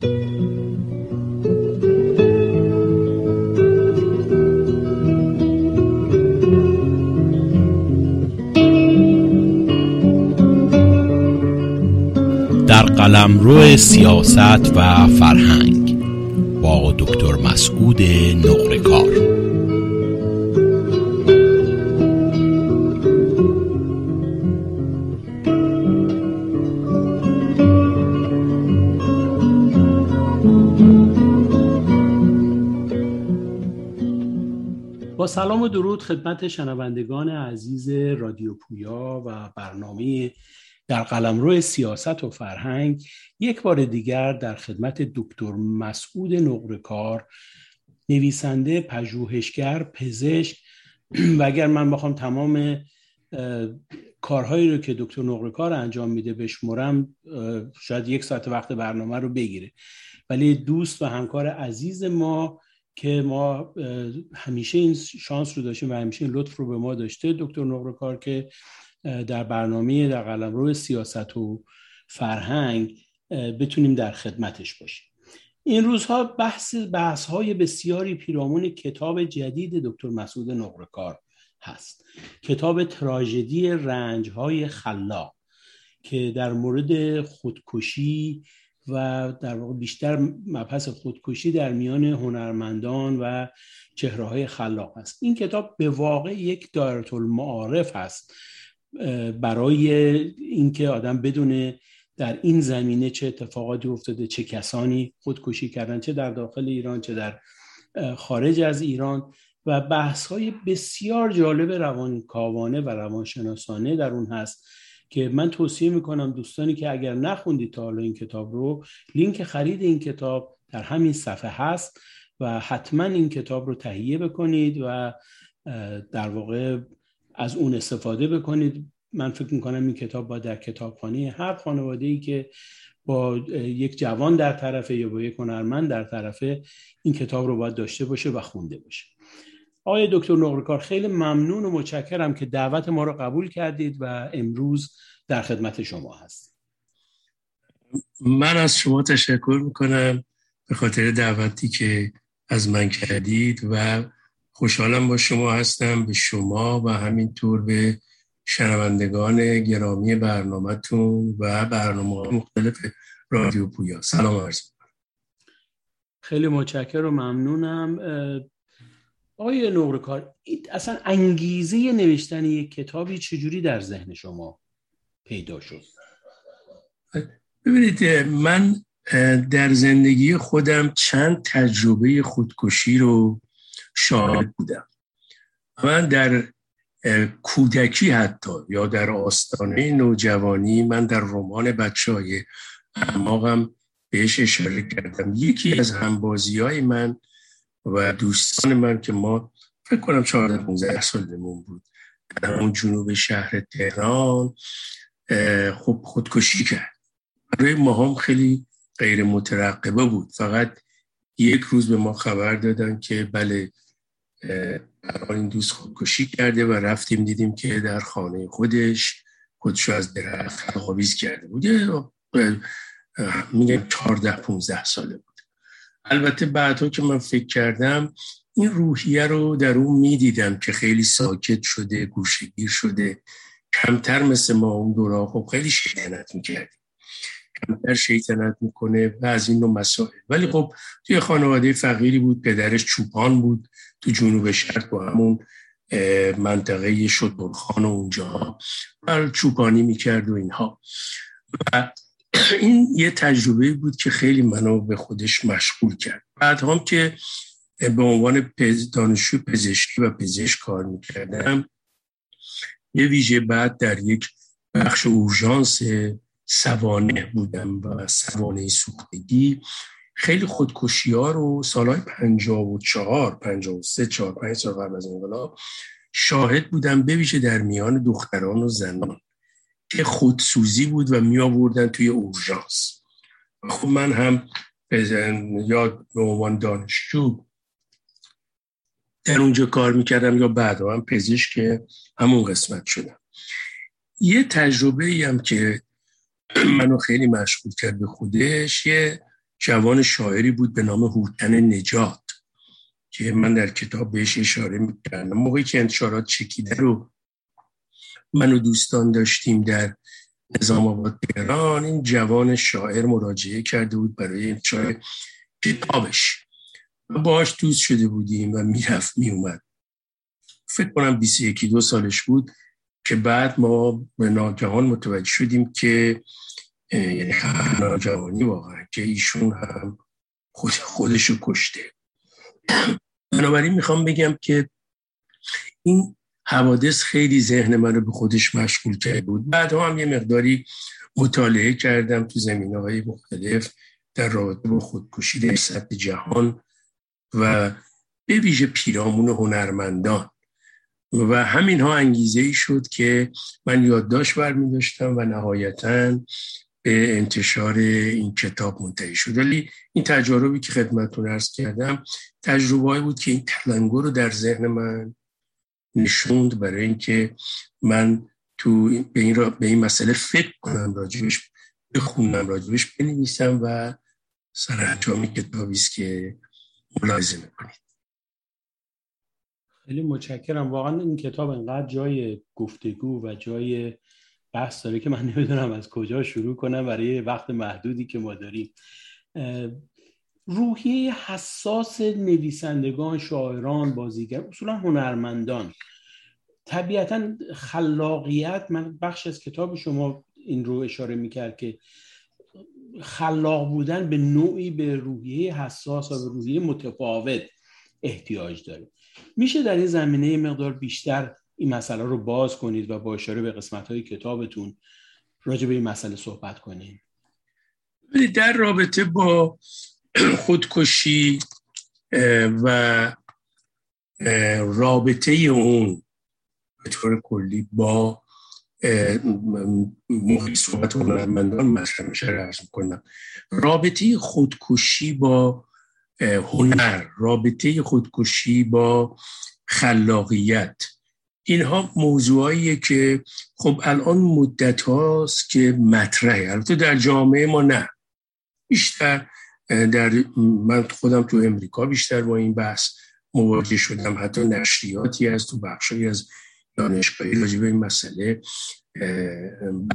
در قلمرو سیاست و فرهنگ با دکتر مسعود نقرکار. با سلام و درود خدمت شنوندگان عزیز رادیو پویا و برنامه در قلمرو سیاست و فرهنگ یک بار دیگر در خدمت دکتر مسعود نقرکار نویسنده پژوهشگر پزشک و اگر من بخوام تمام کارهایی رو که دکتر نقرکار انجام میده بشمرم شاید یک ساعت وقت برنامه رو بگیره. ولی دوست و همکار عزیز ما که ما همیشه این شانس رو داشتیم و همیشه این لطف رو به ما داشته دکتر نقرکار که در برنامه در قلمرو سیاست و فرهنگ بتونیم در خدمتش باشیم. این روزها بحث بحث های بسیاری پیرامون کتاب جدید دکتر مسعود نقرکار هست. کتاب تراژدی رنج های خلاق که در مورد خودکشی و در واقع بیشتر مبحث خودکشی در میان هنرمندان و چهره های خلاق است. این کتاب به واقع یک دایره المعارف هست برای اینکه آدم بدونه در این زمینه چه اتفاقاتی افتاده چه کسانی خودکشی کردن چه در داخل ایران چه در خارج از ایران. و بحث های بسیار جالب روانکاوانه و روانشناسانه در اون هست. که من توصیه می‌کنم دوستانی که اگر نخوندید تا حالا این کتاب رو لینک خرید این کتاب در همین صفحه هست و حتما این کتاب رو تهیه بکنید و در واقع از اون استفاده بکنید. من فکر می‌کنم این کتاب با در کتابخانه هر خانواده ای که با یک جوان در طرفه یا با یک هنرمند در طرفه این کتاب رو باید داشته باشه و خونده باشه. آقای دکتر نقرکار خیلی ممنون و متشکرم که دعوت ما رو قبول کردید و امروز در خدمت شما هست من از شما تشکر می‌کنم به خاطر دعوتی که از من کردید و خوشحالم با شما هستم به شما و همینطور به شنوندگان گرامی برنامهتون و برنامه مختلف رادیو پویا. سلام عرض خیلی متشکر و ممنونم. آقای نقرکار اصلا انگیزه نوشتن یک کتابی چجوری در ذهن شما پیدا شد؟ ببینید من در زندگی خودم چند تجربه خودکشی رو شاهد بودم. من در کودکی حتی یا در آستانه نوجوانی من در رمان بچه های اعماقم بهش اشاره کردم. یکی از همبازی های من و دوستان من که ما فکر کنم 14 15 سالمون بود در اون جنوب شهر تهران خب خودکشی کرد. برای ما هم خیلی غیر مترقبه بود. فقط یک روز به ما خبر دادن که بله این دوست خودکشی کرده و رفتیم دیدیم که در خانه خودش خودش از درخت آویز کرده بود. میگم 14 15 ساله بود. البته بعدها که من فکر کردم این روحیه رو در اون می‌دیدم که خیلی ساکت شده گوشگیر شده. کمتر مثل ما اون دورا خب خیلی شیطنت می‌کردیم. کمتر شیطنت می‌کنه و از این نوع مسائل. ولی خب توی خانواده فقیری بود پدرش چوپان بود. تو جنوب شرق با همون منطقه شدبرخان و اونجا. چوپانی می‌کرد و اینها. و این یه تجربه بود که خیلی منو به خودش مشغول کرد. بعد هم که به عنوان دانشجو پزشکی و پزشک کار می‌کردم یه ویژه بعد در یک بخش اورژانس سوانه بودم و سوانه سوختگی. خیلی خودکشی ها رو سالهای پنجاه و چهار پنجاه و سه چهار پنج سال قبل از انقلاب شاهد بودم بویژه در میان دختران و زنان. که خودسوزی بود و می آوردن توی اورژانس. خب من هم یا به عنوان دانشجو در اونجا کار می‌کردم یا بعد هم پزشک همون قسمت شدم. یه تجربه ای هم که منو خیلی مشغول کرد به خودش یه جوان شاعری بود به نام هوتن نجات که من در کتاب بهش اشاره می‌کردم. موقعی که انتشارات چکیده رو من و دوستان داشتیم در نظام آباد تهران. این جوان شاعر مراجعه کرده بود برای انتشار کتابش. باهاش دوست شده بودیم و می‌رفت میومد فکر کنم 21 دو سالش بود که بعد ما به ناگهان متوجه شدیم که یعنی ناجوانی واقعا که ایشون هم خود خودشو کشته. بنابراین می‌خوام بگم که این حوادث خیلی ذهن من رو به خودش مشغول کرده بود. بعد هم یه مقداری مطالعه کردم تو زمینه های مختلف در رابطه با خودکشی در سطح جهان و به ویژه پیرامون هنرمندان. و همین ها انگیزه ای شد که من یادداشت برمی داشتم و نهایتا به انتشار این کتاب منتهی شد. ولی این تجاربی که خدمتتون ارز کردم تجربه بود که این تلنگر رو در ذهن من نشوند برای اینکه من تو به این, را به این مسئله فکر کنم راجبش بخونم راجبش بنویسم و سرانجامی کتابی است که ملاحظه می‌کنید. خیلی متشکرم. واقعا این کتاب انقدر جای گفتگو و جای بحث داره که من نمی‌دونم از کجا شروع کنم برای وقت محدودی که ما داریم. روحیه حساس نویسندگان شاعران بازیگر اصولا هنرمندان. طبیعتا خلاقیت من بخش از کتاب شما این رو اشاره می‌کرد که خلاق بودن به نوعی به روحیه حساس و به روحیه متفاوت احتیاج داره. میشه در این زمینه مقدار بیشتر این مسئله رو باز کنید و با اشاره به قسمت های کتابتون راجع به این مسئله صحبت کنید در رابطه با خودکشی و رابطه اون به طور کلی با محیط صحبت هنرمندان مطرح میشه می‌کنم. رابطه خودکشی با هنر رابطه خودکشی با خلاقیت. اینها موضوعاییه که خب الان مدت هاست که مطرحه. البته در جامعه ما نه. بیشتر در من خودم تو امریکا بیشتر با این بحث مواجه شدم. حتی نشریاتی از تو بخشی از دانشگاهی راجع به این مسئله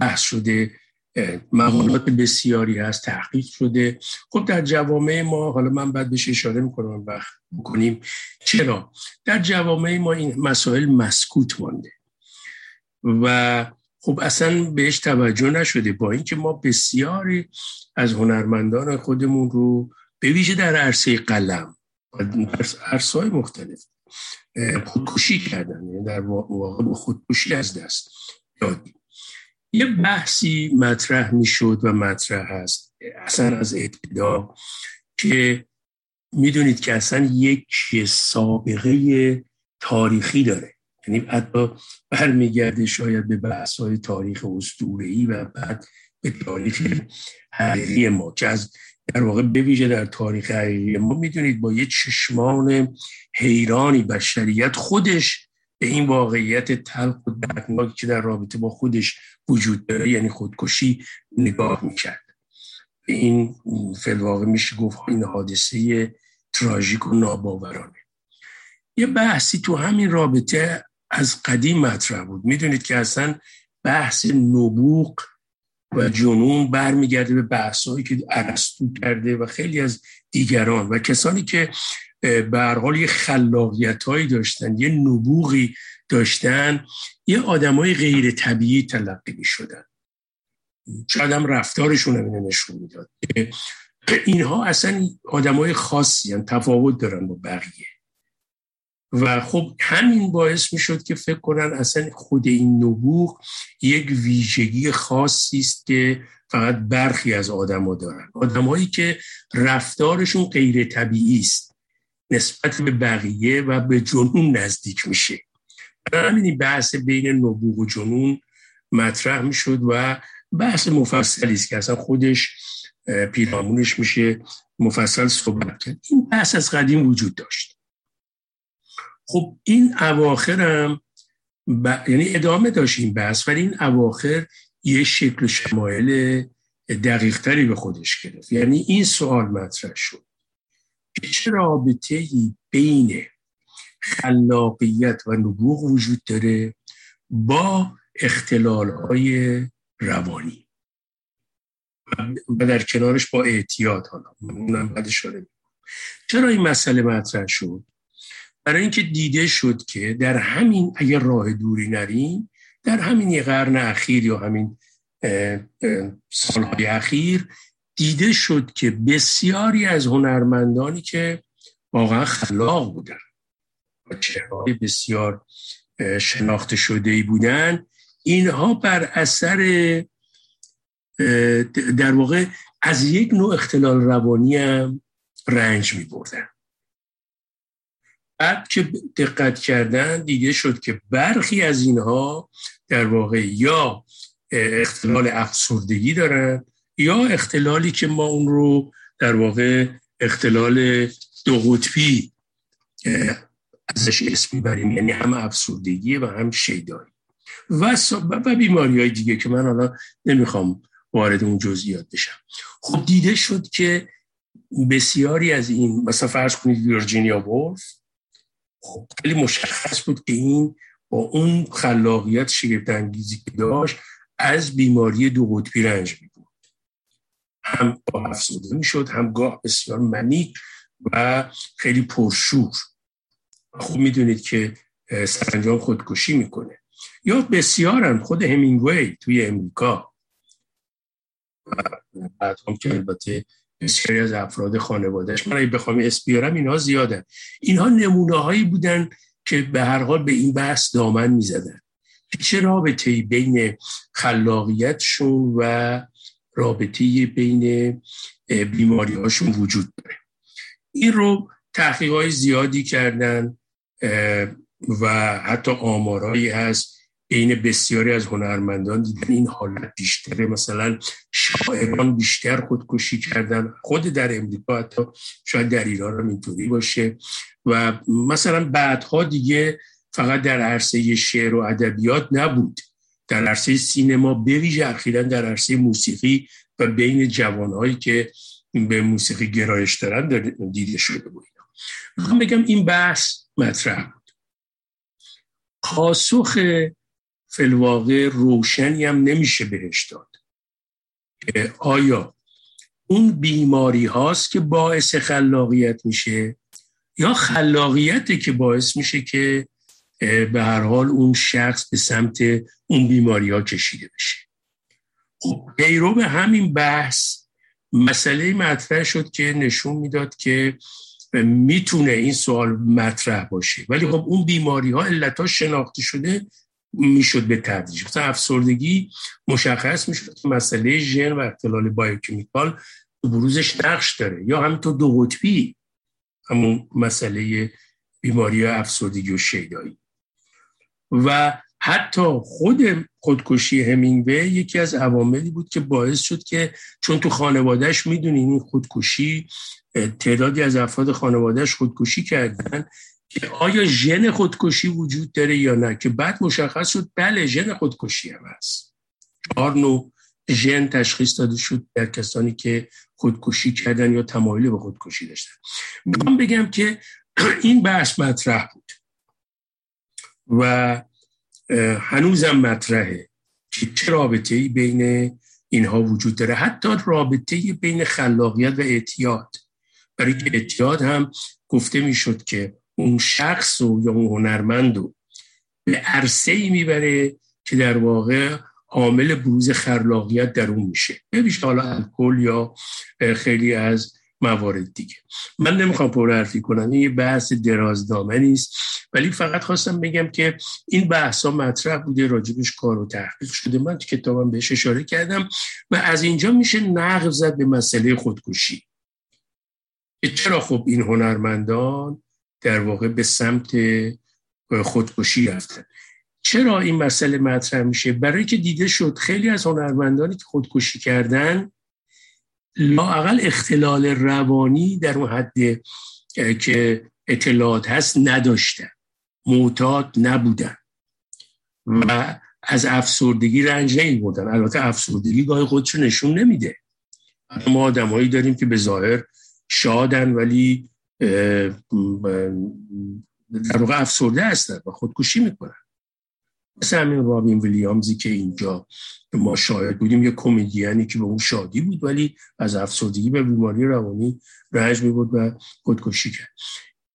بحث شده. مقالات بسیاری هست تحقیق شده. خب در جوامع ما حالا من بعد بهش اشاره می‌کنم وقت بکنیم چرا؟ در جوامع ما این مسائل مسکوت مانده. و خب اصلا بهش توجه نشده. با اینکه ما بسیاری از هنرمندان خودمون رو به ویژه در عرصه قلم عرصه های مختلف خودکشی کردن. یعنی در واقع با خودکشی از دست دادیم. یه بحثی مطرح می‌شد و مطرح هست اصلا از ابتدا که می‌دونید که اصلا یک سابقه تاریخی داره. یعنی حتی برمیگرده شاید به بحث های تاریخ اسطوره‌ای و بعد به تاریخ حقیقی ما که از در واقع بویژه در تاریخ حقیقی ما می‌دونید با یه چشمان حیرانی بشریت خودش به این واقعیت تلخ و دردناکی که در رابطه با خودش وجود داره یعنی خودکشی نگاه می‌کرد. به این فلواقع میشه گفت این حادثه تراژیک و ناباورانه. یه بحثی تو همین رابطه از قدیم مطرح بود. می‌دونید که اصلا بحث نبوغ و جنون برمیگرده به بحثایی که ارسطو کرده و خیلی از دیگران و کسانی که به حال یه خلاقیت هایی داشتن یه نبوغی داشتن یه های غیر طبیعی تلقی می شدن شاید هم رفتارشون هم نشون می‌داد. اینها اصلا های خاصی هم تفاوت دارن با بقیه. و خب همین باعث می شد که فکر کنن اصلا خود این نبوغ یک ویژگی خاصی است که فقط برخی از آدما دارن. آدمایی که رفتارشون غیر طبیعی است نسبت به بقیه و به جنون نزدیک میشه. همین بحث بین نبوغ و جنون مطرح می‌شد و بحث مفصلی است که اصلا خودش پیرامونش میشه مفصل صحبت کرد. این بحث از قدیم وجود داشت. خب این اواخرم ب... یعنی ادامه داشت این بحث ولی این اواخر یه شکل شمایل دقیقتری به خودش گرفت. یعنی این سوال مطرح شد. چه رابطه بین خلاقیت و نبوغ وجود داره با اختلال های روانی؟ و در کنارش با اعتیاد حالا. اونم بعد چرا این مسئله مطرح شد؟ برای اینکه دیده شد که در همین اگر راه دوری نریم در همین یه قرن اخیر یا همین سالهای اخیر دیده شد که بسیاری از هنرمندانی که واقعا خلاق بودن و چهرهای بسیار شناخته شده ای بودن اینها بر اثر در واقع از یک نوع اختلال روانی هم رنج می بردن بعد که دقت کردن دیده شد که برخی از اینها در واقع یا اختلال افسردگی دارن یا اختلالی که ما اون رو در واقع اختلال دو قطبی ازش اسم می‌بریم. یعنی هم افسردگی و هم شیدایی. و, و بیماری های دیگه که من حالا نمی‌خوام وارد اون جزئیات بشم. خب دیده شد که بسیاری از این مثلا فرض کنید ویرجینیا وولف خب خیلی مشخص بود که این با اون خلاقیت شگفت انگیزی که داشت از بیماری دو قطبی رنج می بود هم با افسرده می شد هم گاه بسیار منی و خیلی پرشور. خوب می‌دونید که سرانجام خودکشی می‌کنه. یا بسیارن خود همینگوی توی امریکا. بعد هم که البته بسیاری از افراد خانوادهش من اگه بخوام اسم بیارم اینها زیادن اینها نمونه هایی بودن که به هر حال به این بحث دامن می‌زدن. چه رابطه بین خلاقیتشون و رابطه بین بیماری هاشون وجود داره؟ این رو تحقیق زیادی کردن و حتی آمارایی هست بین بسیاری از هنرمندان دیدن این حالت بیشتره. مثلا شاعران بیشتر خودکشی کردن. خود در امریکا حتی شاید در ایران هم اینطوری باشه. و مثلا بعدها دیگه فقط در عرصه شعر و ادبیات نبود. در عرصه سینما بویژه اخیرا در عرصه موسیقی و بین جوانهایی که به موسیقی گرایش دارن دیده شده بود. می‌خوام بگم این بحث مطرح بود. پاسخ فلواقع روشنی هم نمیشه بهش داد. آیا اون بیماری هاست که باعث خلاقیت میشه یا خلاقیت که باعث میشه که به هر حال اون شخص به سمت اون بیماری ها کشیده بشه؟ خب پیرو به همین بحث مسئله مطرح شد که نشون می‌داد که می‌تونه این سوال مطرح باشه. ولی خب اون بیماری ها علت ها شناخته شده می‌شد به تدریج. مثلا افسردگی مشخص می‌شد که مسئله ژن و اختلال بایوکیمیکال بروزش نقش داره. یا همینطور دو قطبی همون مسئله بیماری افسردگی و شیدایی. و حتی خود خودکشی همینگوی یکی از عواملی بود که باعث شد که چون تو خانوادهش می‌دونین این خودکشی تعدادی از افراد خانوادهش خودکشی کردن آیا ژن خودکشی وجود داره یا نه؟ که بعد مشخص شد بله ژن خودکشی هم هست. چهار نوع ژن تشخیص داده شد در کسانی که خودکشی کردن یا تمایل به خودکشی داشتن. می‌خوام بگم که این بحث مطرح بود و هنوزم مطرحه که چه رابطه ای بین اینها وجود داره. حتی رابطه بین خلاقیت و اعتیاد. برای که اعتیاد هم گفته می‌شد که اون شخص و یا اون هنرمند رو به عرصه ای می‌بره که در واقع عامل بروز خلاقیت در اون میشه. بیشتر حالا الکل یا خیلی از موارد دیگه. من نمی‌خوام پر حرفی کنم. این یه بحث درازدامنی است ولی فقط خواستم بگم که این بحث ها مطرح بوده راجبش کار و تحقیق شده. من تو کتابم بهش اشاره کردم و از اینجا میشه نقل زد به مسئله خودکشی. چرا خب این هنرمندان در واقع به سمت خودکشی رفتن چرا این مسئله مطرح میشه؟ برای که دیده شد خیلی از هنرمندانی که خودکشی کردن لاقل اختلال روانی در اون حد که اطلاعات هست نداشتن. معتاد نبودن. و از افسردگی رنج نمی بودن. البته افسردگی گاهی خودشو نشون نمیده. ما آدمایی داریم که به ظاهر شادن ولی در واقع افسرده هستن و خودکشی می‌کنن. مثل همین رابین ویلیامزی که اینجا ما شاهد بودیم یه کمدیانی که به اون شادی بود ولی از افسردگی به بیماری روانی رنج می بود و خودکشی کرد.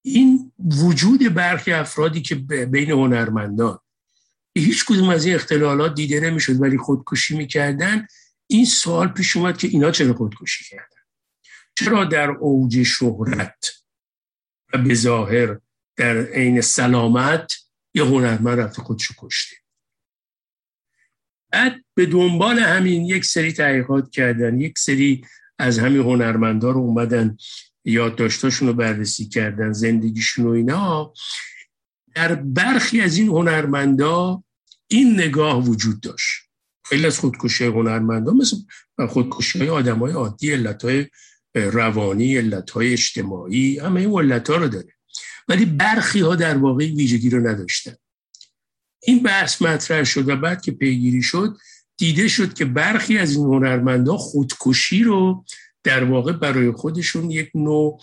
این وجود برخی افرادی که بین هنرمندان هیچ کدوم از این اختلالات دیده نمی‌شد ولی خودکشی می‌کردن این سوال پیش اومد که اینا چرا خودکشی کردن؟ چرا در اوج شهرت و به ظاهر در عین سلامت یه هنرمند رفت خودشو کشته. بعد به دنبال همین یک سری تحقیقات کردن یک سری از همین هنرمندا رو اومدن یادداشتاشون رو بررسی کردن زندگیشون و اینا. در برخی از این هنرمندا این نگاه وجود داشت. خیلی از خودکشی هنرمندا مثل خودکشی های آدم های عادی علت روانی علت های اجتماعی همه این علت ها رو داره. ولی برخی ها در واقع ویژگی رو نداشتن. این بحث مطرح شد و بعد که پیگیری شد دیده شد که برخی از این هنرمندا خودکشی رو در واقع برای خودشون یک نوع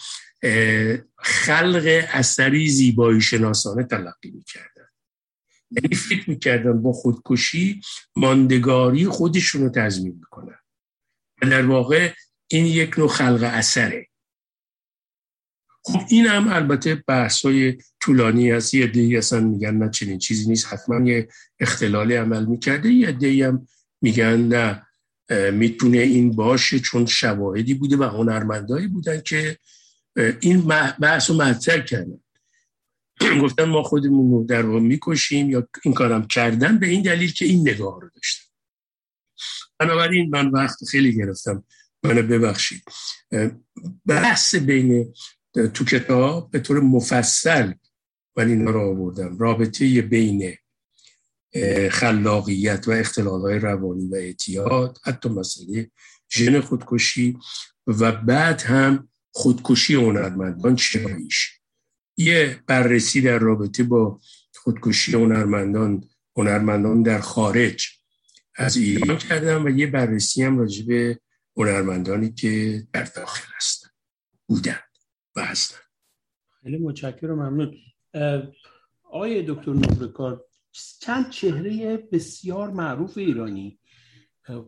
خلق اثری زیبایی شناسانه تلقی می‌کردن. یعنی فکر می‌کردن با خودکشی ماندگاری خودشون رو تضمین می‌کنن. و در واقع این یک نوع خلق اثره. خب این هم البته بحث های طولانی هست. یه دیگه اصلا میگن نه چنین چیزی نیست. حتما یه اختلالی عمل می‌کرده. یه دیگه هم میگن نه می‌تونه این باشه چون شواهدی بوده و هنرمندایی بودن که این بحث رو مطرح کردن. گفتن ما خودمون رو در واقع می‌کشیم یا این کارم کردن به این دلیل که این نگاه رو داشتن. بنابراین من وقت خیلی گرفتم. منو ببخشید. بحث بین تو کتاب به طور مفصل من اینا رو آوردم. رابطه بین خلاقیت و اختلالهای روانی و اعتیاد حتی مسئله ژن خودکشی و بعد هم خودکشی هنرمندان چراییش یه بررسی در رابطه با خودکشی هنرمندان هنرمندان در خارج از ایران کردم و یه بررسی هم راجع به هنرمندانی که در داخل هستن بودن و هستن. خیلی متشکرم ممنون. آقای دکتر نورکار چند چهره بسیار معروف ایرانی.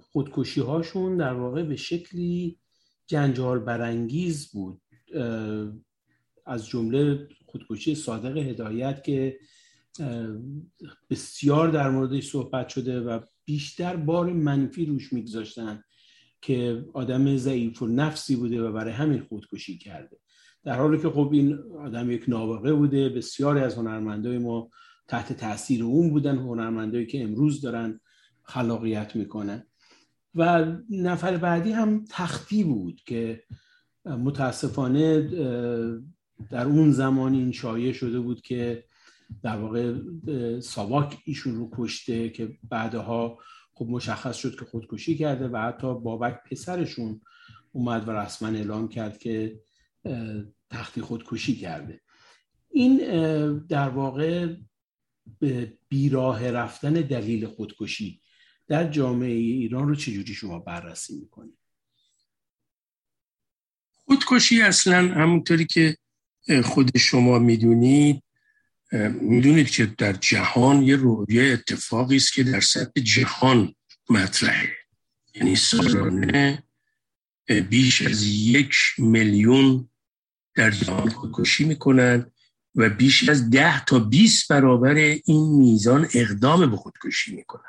خودکشی هاشون در واقع به شکلی جنجال برانگیز بود از جمله خودکشی صادق هدایت که بسیار در موردش صحبت شده و بیشتر بار منفی روش میگذاشتن. که آدم ضعیف و نفسی بوده و برای همین خودکشی کرده. در حالی که خب این آدم یک نابغه بوده بسیاری از هنرمندای ما تحت تاثیر اون بودن هنرمندایی که امروز دارن خلاقیت می‌کنن. و نفر بعدی هم تختی بود که متاسفانه در اون زمان این شایع شده بود که در واقع ساواک ایشون رو کشته که بعدها خب مشخص شد که خودکشی کرده و حتی بابک پسرشون اومد و رسما اعلام کرد که تختی خودکشی کرده. این در واقع به بیراه رفتن دلیل خودکشی در جامعه ایران رو چجوری شما بررسی می‌کنید؟ خودکشی اصلا همونطوری که خود شما می‌دونید می‌دونید که در جهان یه رویه اتفاقی است که در سطح جهان مطرحه. یعنی سالانه بیش از یک میلیون در جهان خودکشی می‌کنن و بیش از ده تا 20 برابر این میزان اقدام به خودکشی می‌کنن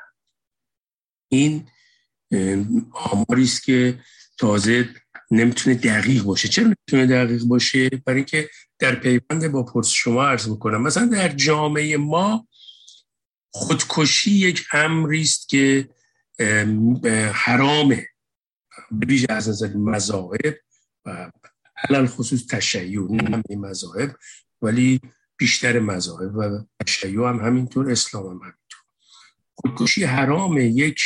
این آماری است که تازه نمی‌تونه دقیق باشه. چرا نمی‌تونه دقیق باشه؟ برای اینکه در پیوند با پرس شما عرض می‌کنم. مثلا در جامعه ما خودکشی یک امری است که حرامه بیش از نظر مذاهب و علل خصوص تشیع نه مذاهب ولی بیشتر مذاهب و تشیع هم همینطور اسلام هم همینطور. خودکشی حرام یک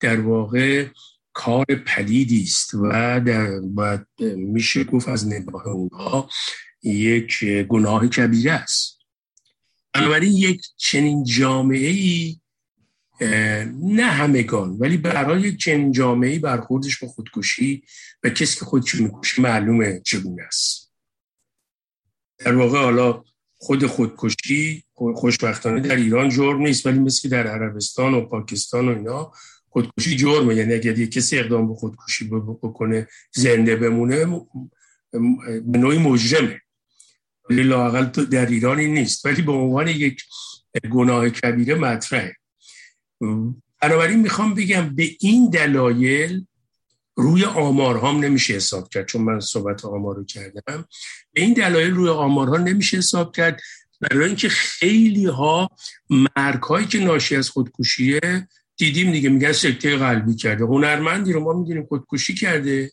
در واقع کار پلیدی است و در باید میشه گفت از نگاه اونها یک گناه کبیره است. بنابراین یک چنین جامعه ای نه همگان ولی برای یک چنین جامعه برخوردش با خودکشی و کسی که خودشو می‌کشه معلومه چگونه است. در واقع حالا خود خودکشی خوشبختانه در ایران جرم نیست ولی مثل در عربستان و پاکستان و اینا خودکشی جرمه یعنی اگر یه کسی اقدام به خودکشی بکنه زنده بمونه به نوعی مجرمه. ولی لاقل در ایرانی نیست. ولی به عنوان یک گناه کبیره مطرحه. بنابراین می‌خوام بگم به این دلایل روی آمارهام نمیشه حساب کرد. چون من صحبت آمار رو کردم. به این دلایل روی آمارها نمیشه حساب کرد. برای اینکه خیلی ها مرگ که ناشی از خودکشیه دیدیم دیگه میگن سکته قلبی کرده. هنرمندی رو ما می‌دونیم خودکشی کرده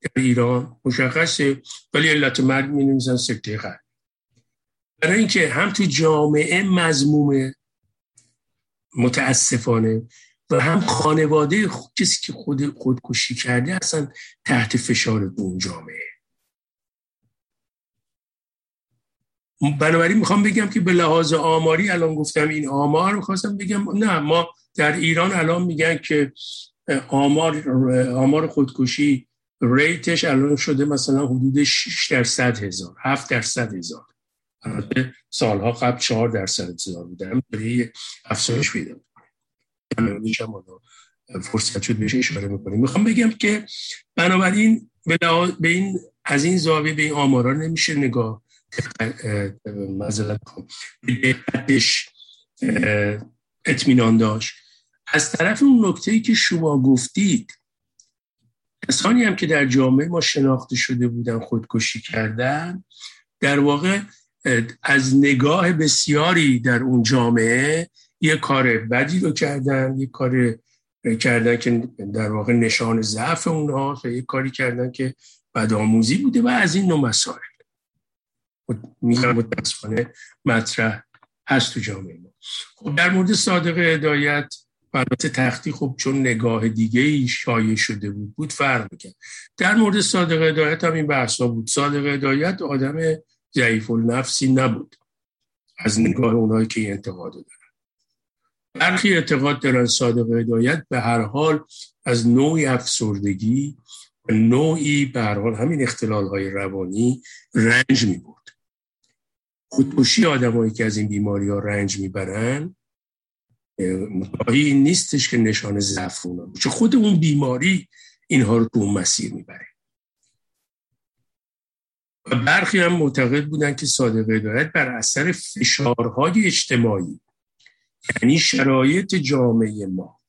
در ایران مشخصه ولی علت مرگ می سکته قلب. برای اینکه هم تو جامعه مزمومه متاسفانه و هم خانواده کسی که خود خودکشی کرده اصلا تحت فشار اون جامعه. بنابراین می‌خوام بگم که به لحاظ آماری الان گفتم این آمار می‌خواستم بگم. نه ما در ایران الان میگن که آمار آمار خودکشی ریتش الان شده مثلا حدود 6 درصد هزار 7 درصد هزار. البته سالها قبل 4 درصد هزار بوده هم افزایش پیدا فرصت شد بهش اشاره می‌کنیم می‌خوام بگم که بنابراین به این از این زاویه به این آمارا نمیشه نگاه مزلت به اطمینان داشت. از طرف اون نکته ای که شما گفتید کسانی هم که در جامعه ما شناخته شده بودن خودکشی کردن در واقع از نگاه بسیاری در اون جامعه یه کار بدی رو کردن یه کار کردن که در واقع نشان ضعف اونها یه کاری کردن که بدآموزی بوده و از این نوع مسائل. متاسفانه مطرح هست تو جامعه ما. خب در مورد صادق هدایت البته تختی خب چون نگاه دیگه ای شایع شده بود بود فرق می‌کرد. در مورد صادق هدایت هم این بحثا بود. صادق هدایت آدم ضعیف النفسی نبود. از نگاه اونایی که انتقاد دارن. برخی اعتقاد دارن صادق هدایت به هر حال از نوعی افسردگی نوعی به هر حال همین اختلال های روانی رنج می خودکشی آدمایی که از این بیماری ها رنج می‌برن متاهی این نیستش که نشان ضعف اونا چه خود اون بیماری اینها رو تو اون مسیر می‌بره. و برخی هم معتقد بودن که صادق هدایت بر اثر فشارهای اجتماعی یعنی شرایط جامعه ما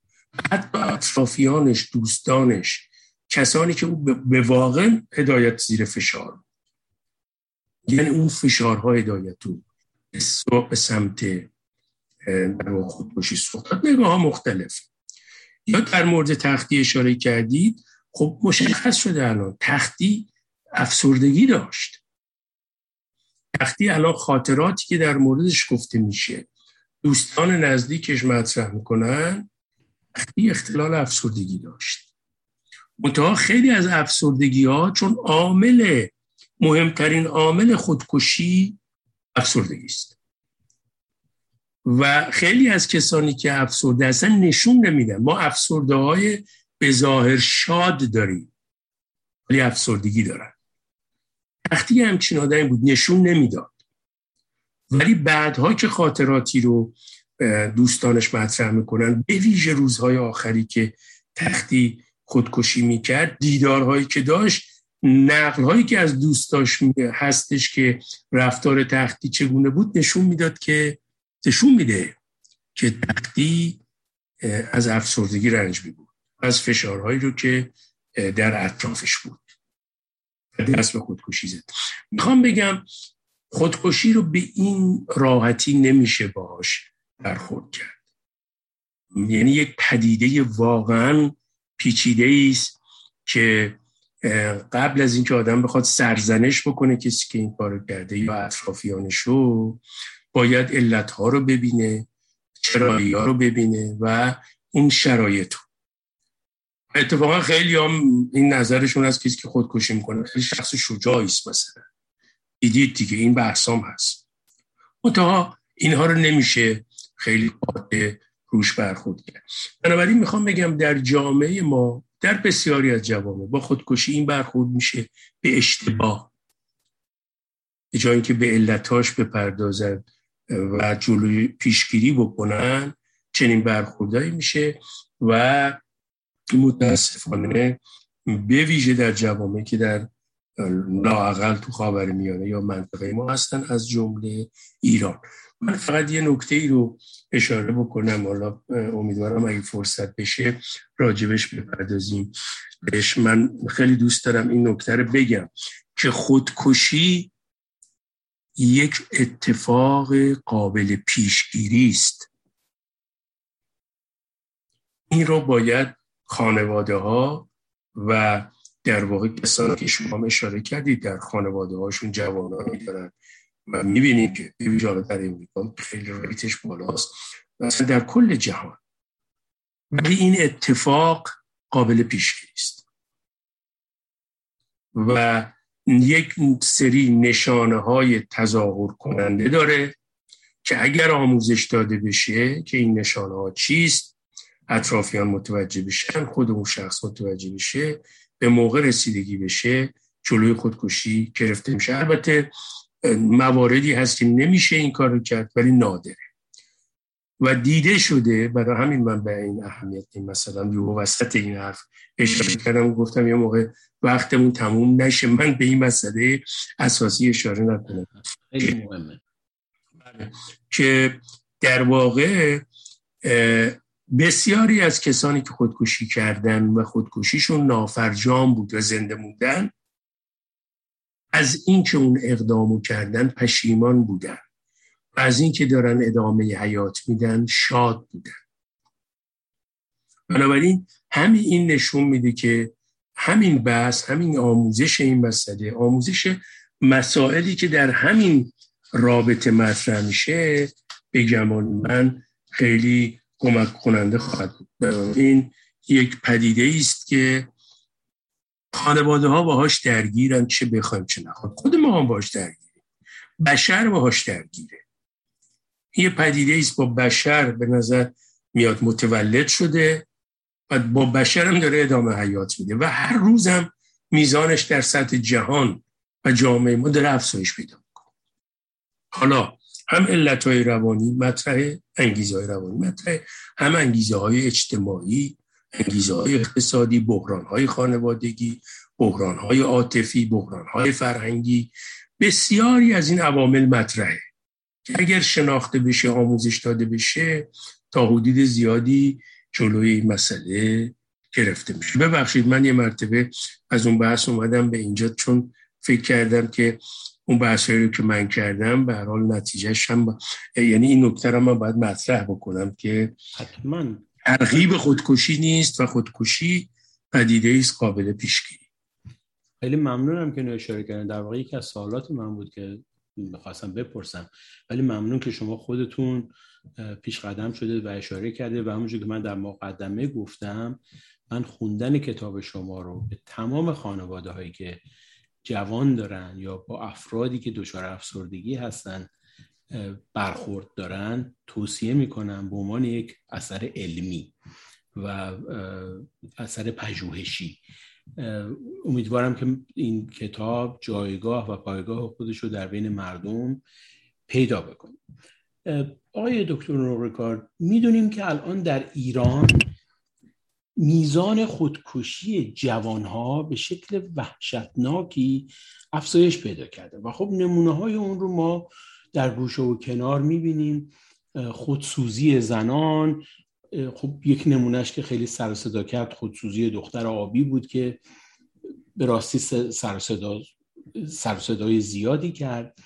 حتی اطرافیانش دوستانش کسانی که او به واقع هدایت زیر فشار یعنی اون فشارها هدایت تو به سمت در خودکشی سوخت نگاه مختلف. یا در مورد تختی اشاره کردید خب مشخص شده الان تختی افسردگی داشت. تختی الان خاطراتی که در موردش گفته میشه. دوستان نزدیکش مطرح می‌کنن تختی اختلال افسردگی داشت. منتها خیلی از افسردگی ها چون عامل مهمترین عامل خودکشی افسردگی است. و خیلی از کسانی که افسرده هستن نشون نمیدن. ما افسرده های به ظاهر شاد داریم ولی افسردگی دارن. وقتی همچین آدمی بود نشون نمی‌داد. ولی بعدها که خاطراتی رو دوستانش مطرح می‌کنن به ویژه روزهای آخری که تختی خودکشی می‌کرد دیدارهایی که داشت نقل هایی که از دوستاش هستش که رفتار تختی چگونه بود نشون می‌داد که نشون میده که تختی از افسردگی رنج می بود از فشارهایی رو که در اطرافش بود. دست به خودکشی زد. می‌خوام بگم خودکشی رو به این راحتی نمیشه باهاش برخورد کرد. یعنی یک پدیده واقعا پیچیده است که قبل از اینکه آدم بخواد سرزنش بکنه کسی که این کارو کرده یا اطرافیانش رو باید علتها رو ببینه چرایی ها رو ببینه و این شرایط اتفاقا خیلی هم این نظرشون از کسی که خودکشی می‌کنه خیلی شخص شجاعی است مثلا. دیدید دیگه این بحثام هست. منتها اینها رو نمیشه خیلی قاطع روش برخورد کرد. بنابراین می‌خوام بگم در جامعه ما در بسیاری از جوامع با خودکشی این برخورد میشه به اشتباه. به جایی که به علتاش بپردازن و جلوی پیشگیری بکنن چنین برخوردهایی میشه و متاسفانه به ویژه در جوامعی که در لاقل تو خاور میانه یا منطقه ما هستن از جمله ایران. من فقط یه نکته ای رو اشاره بکنم حالا امیدوارم اگه فرصت بشه راجبش بپردازیم. بهش من خیلی دوست دارم این نکته رو بگم که خودکشی یک اتفاق قابل پیشگیری است. این رو باید خانواده ها و در واقع کسانی که شما اشاره کردید در خانواده هاشون جوانانی دارن. و می‌بینیم که به در امریکا خیلی ریتش بالاست. مثلا در کل جهان ولی این اتفاق قابل پیشگیری است و یک سری نشانه های تظاهر کننده داره که اگر آموزش داده بشه که این نشانه ها چیست اطرافیان متوجه بشن خود اون شخص متوجه بشه به موقع رسیدگی بشه جلوی خودکشی گرفته میشه. البته مواردی هست که نمیشه این کار رو کرد ولی نادره. و دیده شده برای همین من به این اهمیت این مثلا یه وسط این حرف اشاره کردم گفتم یه موقع وقتمون تموم نشه من به این مسئله اساسی اشاره نکنم. خیلی مهمه. بله. که در واقع بسیاری از کسانی که خودکشی کردن و خودکشیشون نافرجام بود و زنده موندن از اینکه اون اقدامو کردن پشیمان بودن و از اینکه دارن ادامه حیات میدن شاد بودن. بنابراین همین این نشون میده که همین بحث همین آموزش این مسئله آموزش مسائلی که در همین رابطه مطرح میشه به گمان من خیلی کمک کننده خواهد بود. این یک پدیده است که خانواده ها باهاش درگیرن چه بخوایم چه نخوایم. خود ما هم باهاش درگیریم. بشر باهاش درگیره. یه پدیده است با بشر به نظر میاد متولد شده و با بشر هم داره ادامه حیات میده و هر روزم میزانش در سطح جهان و جامعه ما داره افزایش پیدا می‌کنه. حالا هم علت های روانی مطرح انگیزه های روانی مطرح هم انگیزه های اجتماعی انگیزه های اقتصادی بحران های خانوادگی بحران های عاطفی بحران های فرهنگی بسیاری از این عوامل مطرحه که اگر شناخته بشه آموزش داده بشه تا حدود زیادی جلوی این مسئله گرفته میشه. ببخشید من یه مرتبه از اون بحث اومدم به اینجا چون فکر کردم که اون بحث رو که من کردم به هر حال نتیجهش هم یعنی این نکته رو من باید مطرح بکنم که حتما. ترغیب خودکشی نیست و خودکشی پدیده است قابل پیشگیری. خیلی ممنونم که اشاره کردن در واقع یکی از سوالات من بود که می‌خواستم بپرسم. ولی ممنون که شما خودتون پیش قدم شده و اشاره کرده و همونجور که من در مقدمه گفتم من خوندن کتاب شما رو به تمام خانواده هایی که جوان دارن یا با افرادی که دچار افسردگی هستن برخورد دارن توصیه می‌کنم به عنوان یک اثر علمی و اثر پژوهشی. امیدوارم که این کتاب جایگاه و پایگاه خودش رو در بین مردم پیدا بکنه. آقای دکتر نورکار می‌دونیم که الان در ایران میزان خودکشی جوانها به شکل وحشتناکی افزایش پیدا کرده و خب نمونه های اون رو ما در گوشه و کنار می‌بینیم خودسوزی زنان. خب یک نمونهش که خیلی سر صدا کرد خودسوزی دختر آبی بود که به راستی سر صدای زیادی کرد.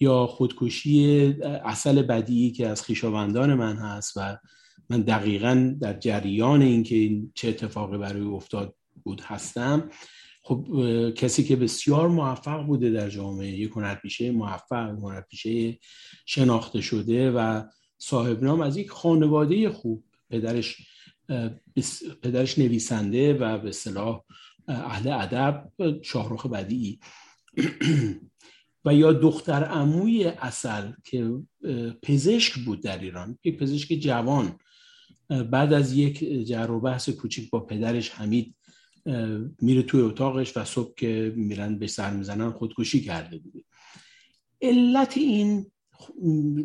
یا خودکشی اصل بدی که از خیشاوندان من هست و من دقیقا در جریان اینکه این چه اتفاقی برای افتاد بود هستم. خب کسی که بسیار موفق بوده در جامعه یک هنرپیشه موفق هنرپیشه شناخته شده و صاحب نام از یک خانواده خوب پدرش پدرش نویسنده و به صلاح اهل ادب شاهرخ بدی و یا دختر عموی اصل که پزشک بود در ایران یک پزشک جوان. بعد از یک جر و بحث کوچیک با پدرش حمید میره توی اتاقش و صبح که میرن به سر می‌زنن خودکشی کرده بوده. علت این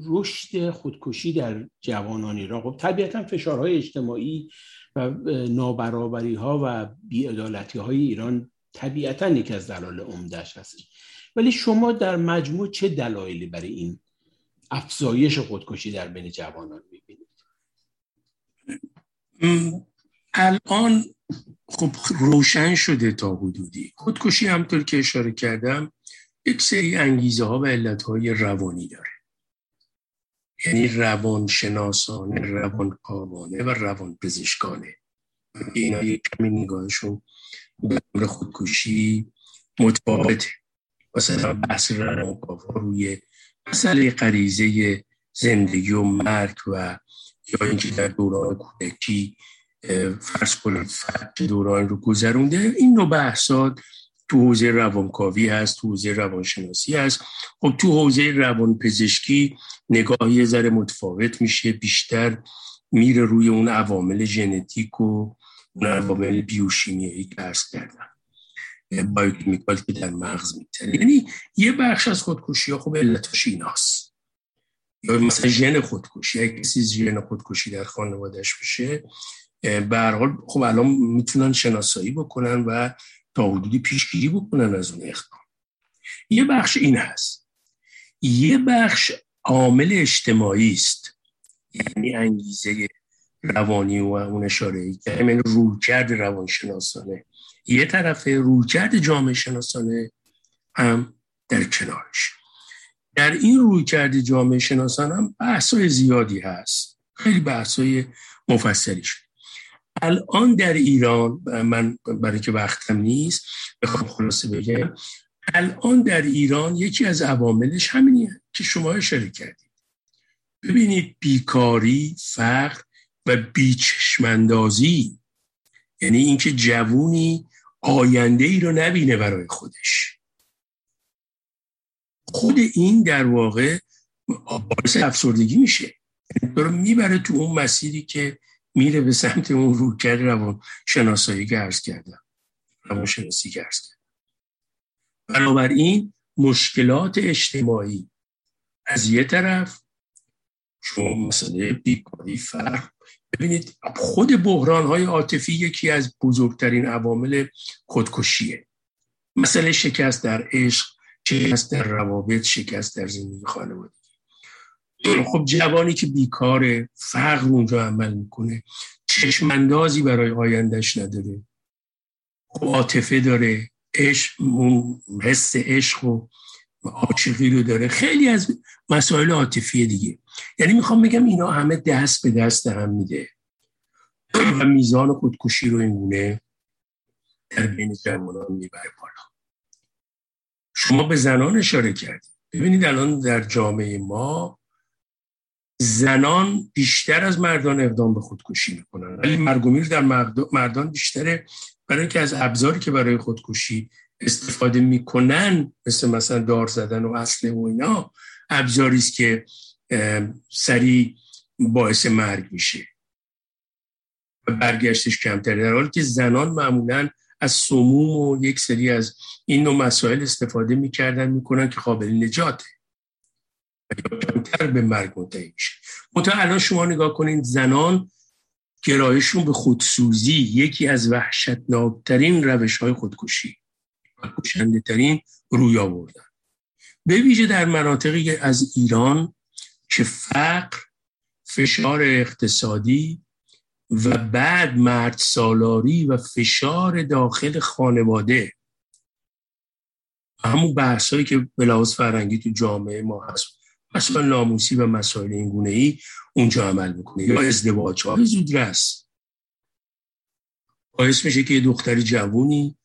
رشد خودکشی در جوانان ایران خب طبیعتا فشارهای اجتماعی و نابرابری ها و بیعدالتی های ایران طبیعتا یکی از دلایل عمدهش هستش. ولی شما در مجموع چه دلایلی برای این افزایش خودکشی در بین جوانان می‌بینید؟ الان خب روشن شده تا حدودی. خودکشی همطور که اشاره کردم یک سری انگیزه ها و علت های روانی داره. یعنی روان شناسانه روان کاوانه و روان پزشکانه اینا یک کمی نگاهشون به خودکشی متفاوته. مثلا بحث روانکاوا روی مسئله غریزه زندگی و مرگ و یا اینکه در دوران کودکی فرض کنید فرد دوران رو گذرونده این نوع بحثات تو حوزه روانکاوی هست تو حوزه روانشناسی هست. خب تو حوزه روانپزشکی نگاهی ذره متفاوت میشه بیشتر میره روی اون عوامل ژنتیک و اون عوامل بیوشیمیایی که ارز کردم. بایوکیمیکال که در مغز میتره. یعنی یه بخش از خودکشی ها خب علتاش ایناست. یا مثلا ژن خودکشی اگه کسی ژن خودکشی در خانوادهش بشه به حال خب الان می‌تونن شناسایی بکنن و تا حدودی پیشگیری بکنن از اون اقدام. یه بخش این هست. یه بخش عامل اجتماعی است. یعنی انگیزه روانی و اون اشاره که همین رویکرد روانشناسانه. یه طرف رویکرد جامعه شناسانه هم در کنارش. در این رویکرد جامعه شناسان هم بحثای زیادی هست. خیلی بحثای مفصلی شد الان در ایران من برای که وقتم نیست بخوام خلاصه بگم الان در ایران یکی از عواملش همینیه که شما اشاره کردید. ببینید بیکاری فقر و بیچشمندازی یعنی اینکه جوونی آینده ای رو نبینه برای خودش. خود این در واقع باعث افسردگی میشه. رو می‌بره تو اون مسیری که میره به سمت اون روکر روان شناسایی که ارز کردم. روان شناسی که ارز کردم. بنابراین مشکلات اجتماعی از یه طرف شما مسئله بیکاری فرق ببینید خود بحران های عاطفی یکی از بزرگترین عوامل خودکشیه. مسئله شکست در عشق شکست در روابط شکست در زندگی خانواده. خب جوانی که بیکاره فقر اونجا عمل می‌کنه چشماندازی برای آیندهش نداره. خب عاطفه داره عشق حس عشق و عاشقی رو داره. خیلی از مسائل عاطفی دیگه. یعنی می‌خوام بگم اینا همه دست به دست هم میده. و میزان خودکشی رو اینگونه در بین جوانان می‌بره بالا. شما به زنان اشاره کردید. ببینید الان در جامعه ما زنان بیشتر از مردان اقدام به خودکشی می‌کنن. ولی مرگومیر در مردان بیشتره برای اینکه از ابزاری که برای خودکشی استفاده می‌کنن مثل مثلا دار زدن و اصله و اینا ابزاری است که سریع باعث مرگ میشه و برگشتش کمتر در حالی که زنان معمولا از سموم و یک سری از این نوع مسائل استفاده می‌کردن می‌کنن که قابل نجاته. کمتر به مرگ منتهی میشه منتها الان شما نگاه کنید زنان گرایشون به خودسوزی یکی از وحشتناکترین روش های خودکشی و کشنده ترین روی آوردن. به ویژه در مناطقی از ایران که فقر فشار اقتصادی و بعد مرد سالاری و فشار داخل خانواده. همون بحثایی که بلاوز فرنگی تو جامعه ما هست. مسائل ناموسی و مسائل اینگونه ای اونجا عمل می‌کنه. یا ازدواج. های زودرس. باعث میشه که یه دختر جوونی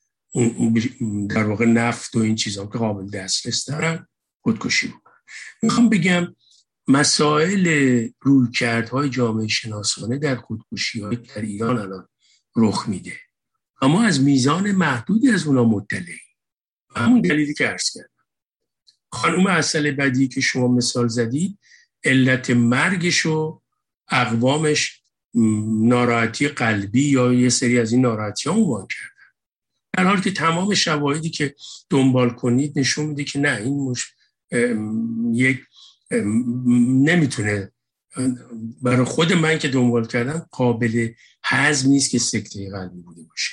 در واقع نفت و این چیزها که قابل دسترس دارن خودکشی بکنن. می‌خوام بگم مسائل رویکردهای جامعه شناسانه در خودکشی های در ایران الان رخ میده. اما از میزان محدودی از اونا مطلعی همون دلیلی که عرض کردم. خانوم اصل بدی که شما مثال زدید علت مرگش و اقوامش ناراحتی قلبی یا یه سری از این ناراحتی ها عنوان کردن. در حالی که تمام شواهدی که دنبال کنید نشون میده که نه این مش... یک نمی‌تونه برای خود من که دنبال کردم قابل حزم نیست که سکته قلبی بوده باشه.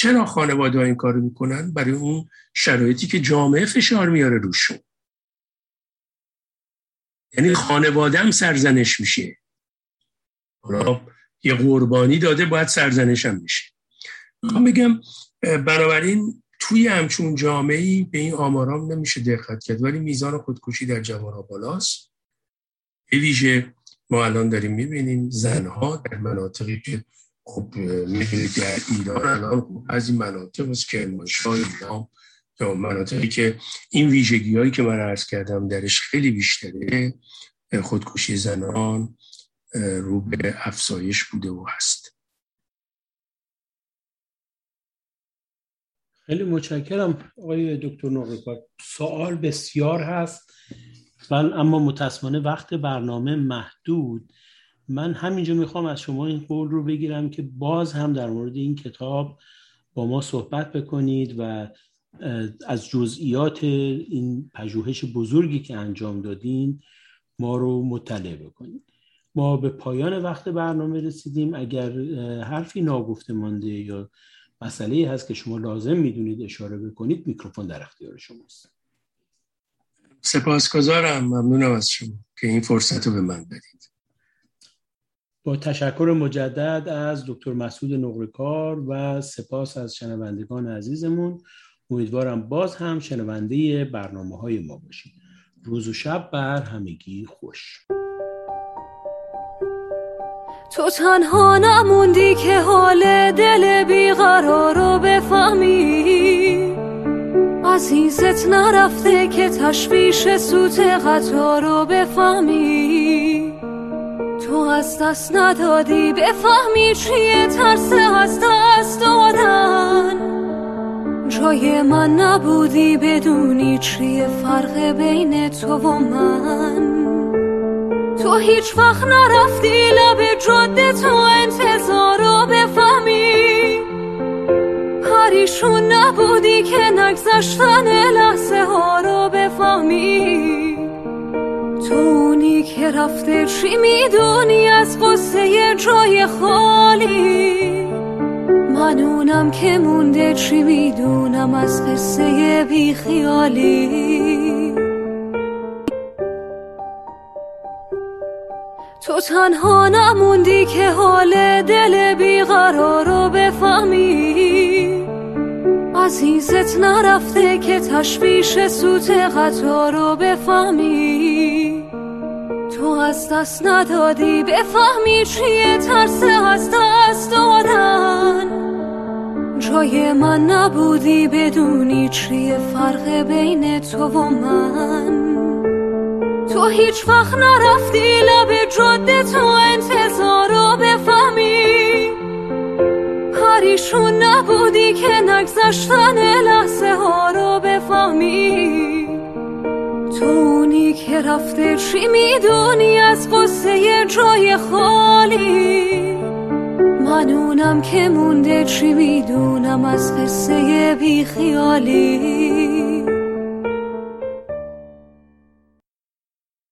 چرا خانواده ها این کار می‌کنن؟ برای اون شرایطی که جامعه فشار میاره روشون. یعنی خانوادم سرزنش میشه. یه قربانی داده باید سرزنش هم میشه می‌خوام بگم بنابراین توی همچون جامعه به این آمارام نمیشه دقت کرد ولی میزان خودکشی در جوان بالاست. به ویژه ما الان داریم می‌بینیم زنها در مناطقی که خب می‌بینید در ایران الان از این مناطق از کرمانشاه ایران یا مناطقی که این ویژگی هایی که من عرض کردم درش خیلی بیشتره خودکشی زنان رو به افزایش بوده و هست. خیلی متشکرم آقای دکتر نقرکار سوال بسیار هست. من اما متاسفانه وقت برنامه محدود. من همینجا می‌خوام از شما این قول رو بگیرم که باز هم در مورد این کتاب با ما صحبت بکنید و از جزئیات این پژوهش بزرگی که انجام دادین ما رو مطلع بکنید. ما به پایان وقت برنامه رسیدیم. اگر حرفی ناگفته مانده یا مسئله هست که شما لازم می‌دونید اشاره بکنید میکروفون در اختیار شماست. سپاسگزارم. ممنونم از شما که این فرصت رو به من بدید با تشکر مجدد از دکتر مسعود نقرکار و سپاس از شنوندگان عزیزمون. امیدوارم باز هم شنونده برنامه های ما باشید. روز و شب بر همگی خوش. تو تنها نموندی که حال دل بیقرار رو بفهمی. عزیزت نرفته که تشویش سوت قطار رو بفهمی. از دست ندادی؟ بفهمی چیه ترس از دست دادن؟ جای من نبودی بدونی چیه فرق بین تو و من؟ تو هیچ وقت نرفتی لب جاده تو انتظار رو بفهمی؟ پریشون نبودی که نگذشتن لحظه ها رو بفهمی؟ اونی که رفته چی می‌دونی از قصه جای خالی؟ من اونم که مونده چی می‌دونم از قصه بیخیالی؟ تو تنها نموندی که حال دل بیقرار رو بفهمی؟ عزیزت نرفته که تشویش سوت قطار رو بفهمی؟ از دست ندادی؟ بفهمی چیه ترس از دست دادن؟ جای من نبودی بدونی چیه فرق بین تو و من؟ تو هیچ وقت نرفتی لب جاده تو انتظار رو بفهمی؟ پریشون نبودی که نگذشتن لحظه ها رو بفهمی؟ تو که رفته چی می‌دونی از قصه جای خالی؟ من اونم که مونده چی می‌دونم از قصه بیخیالی؟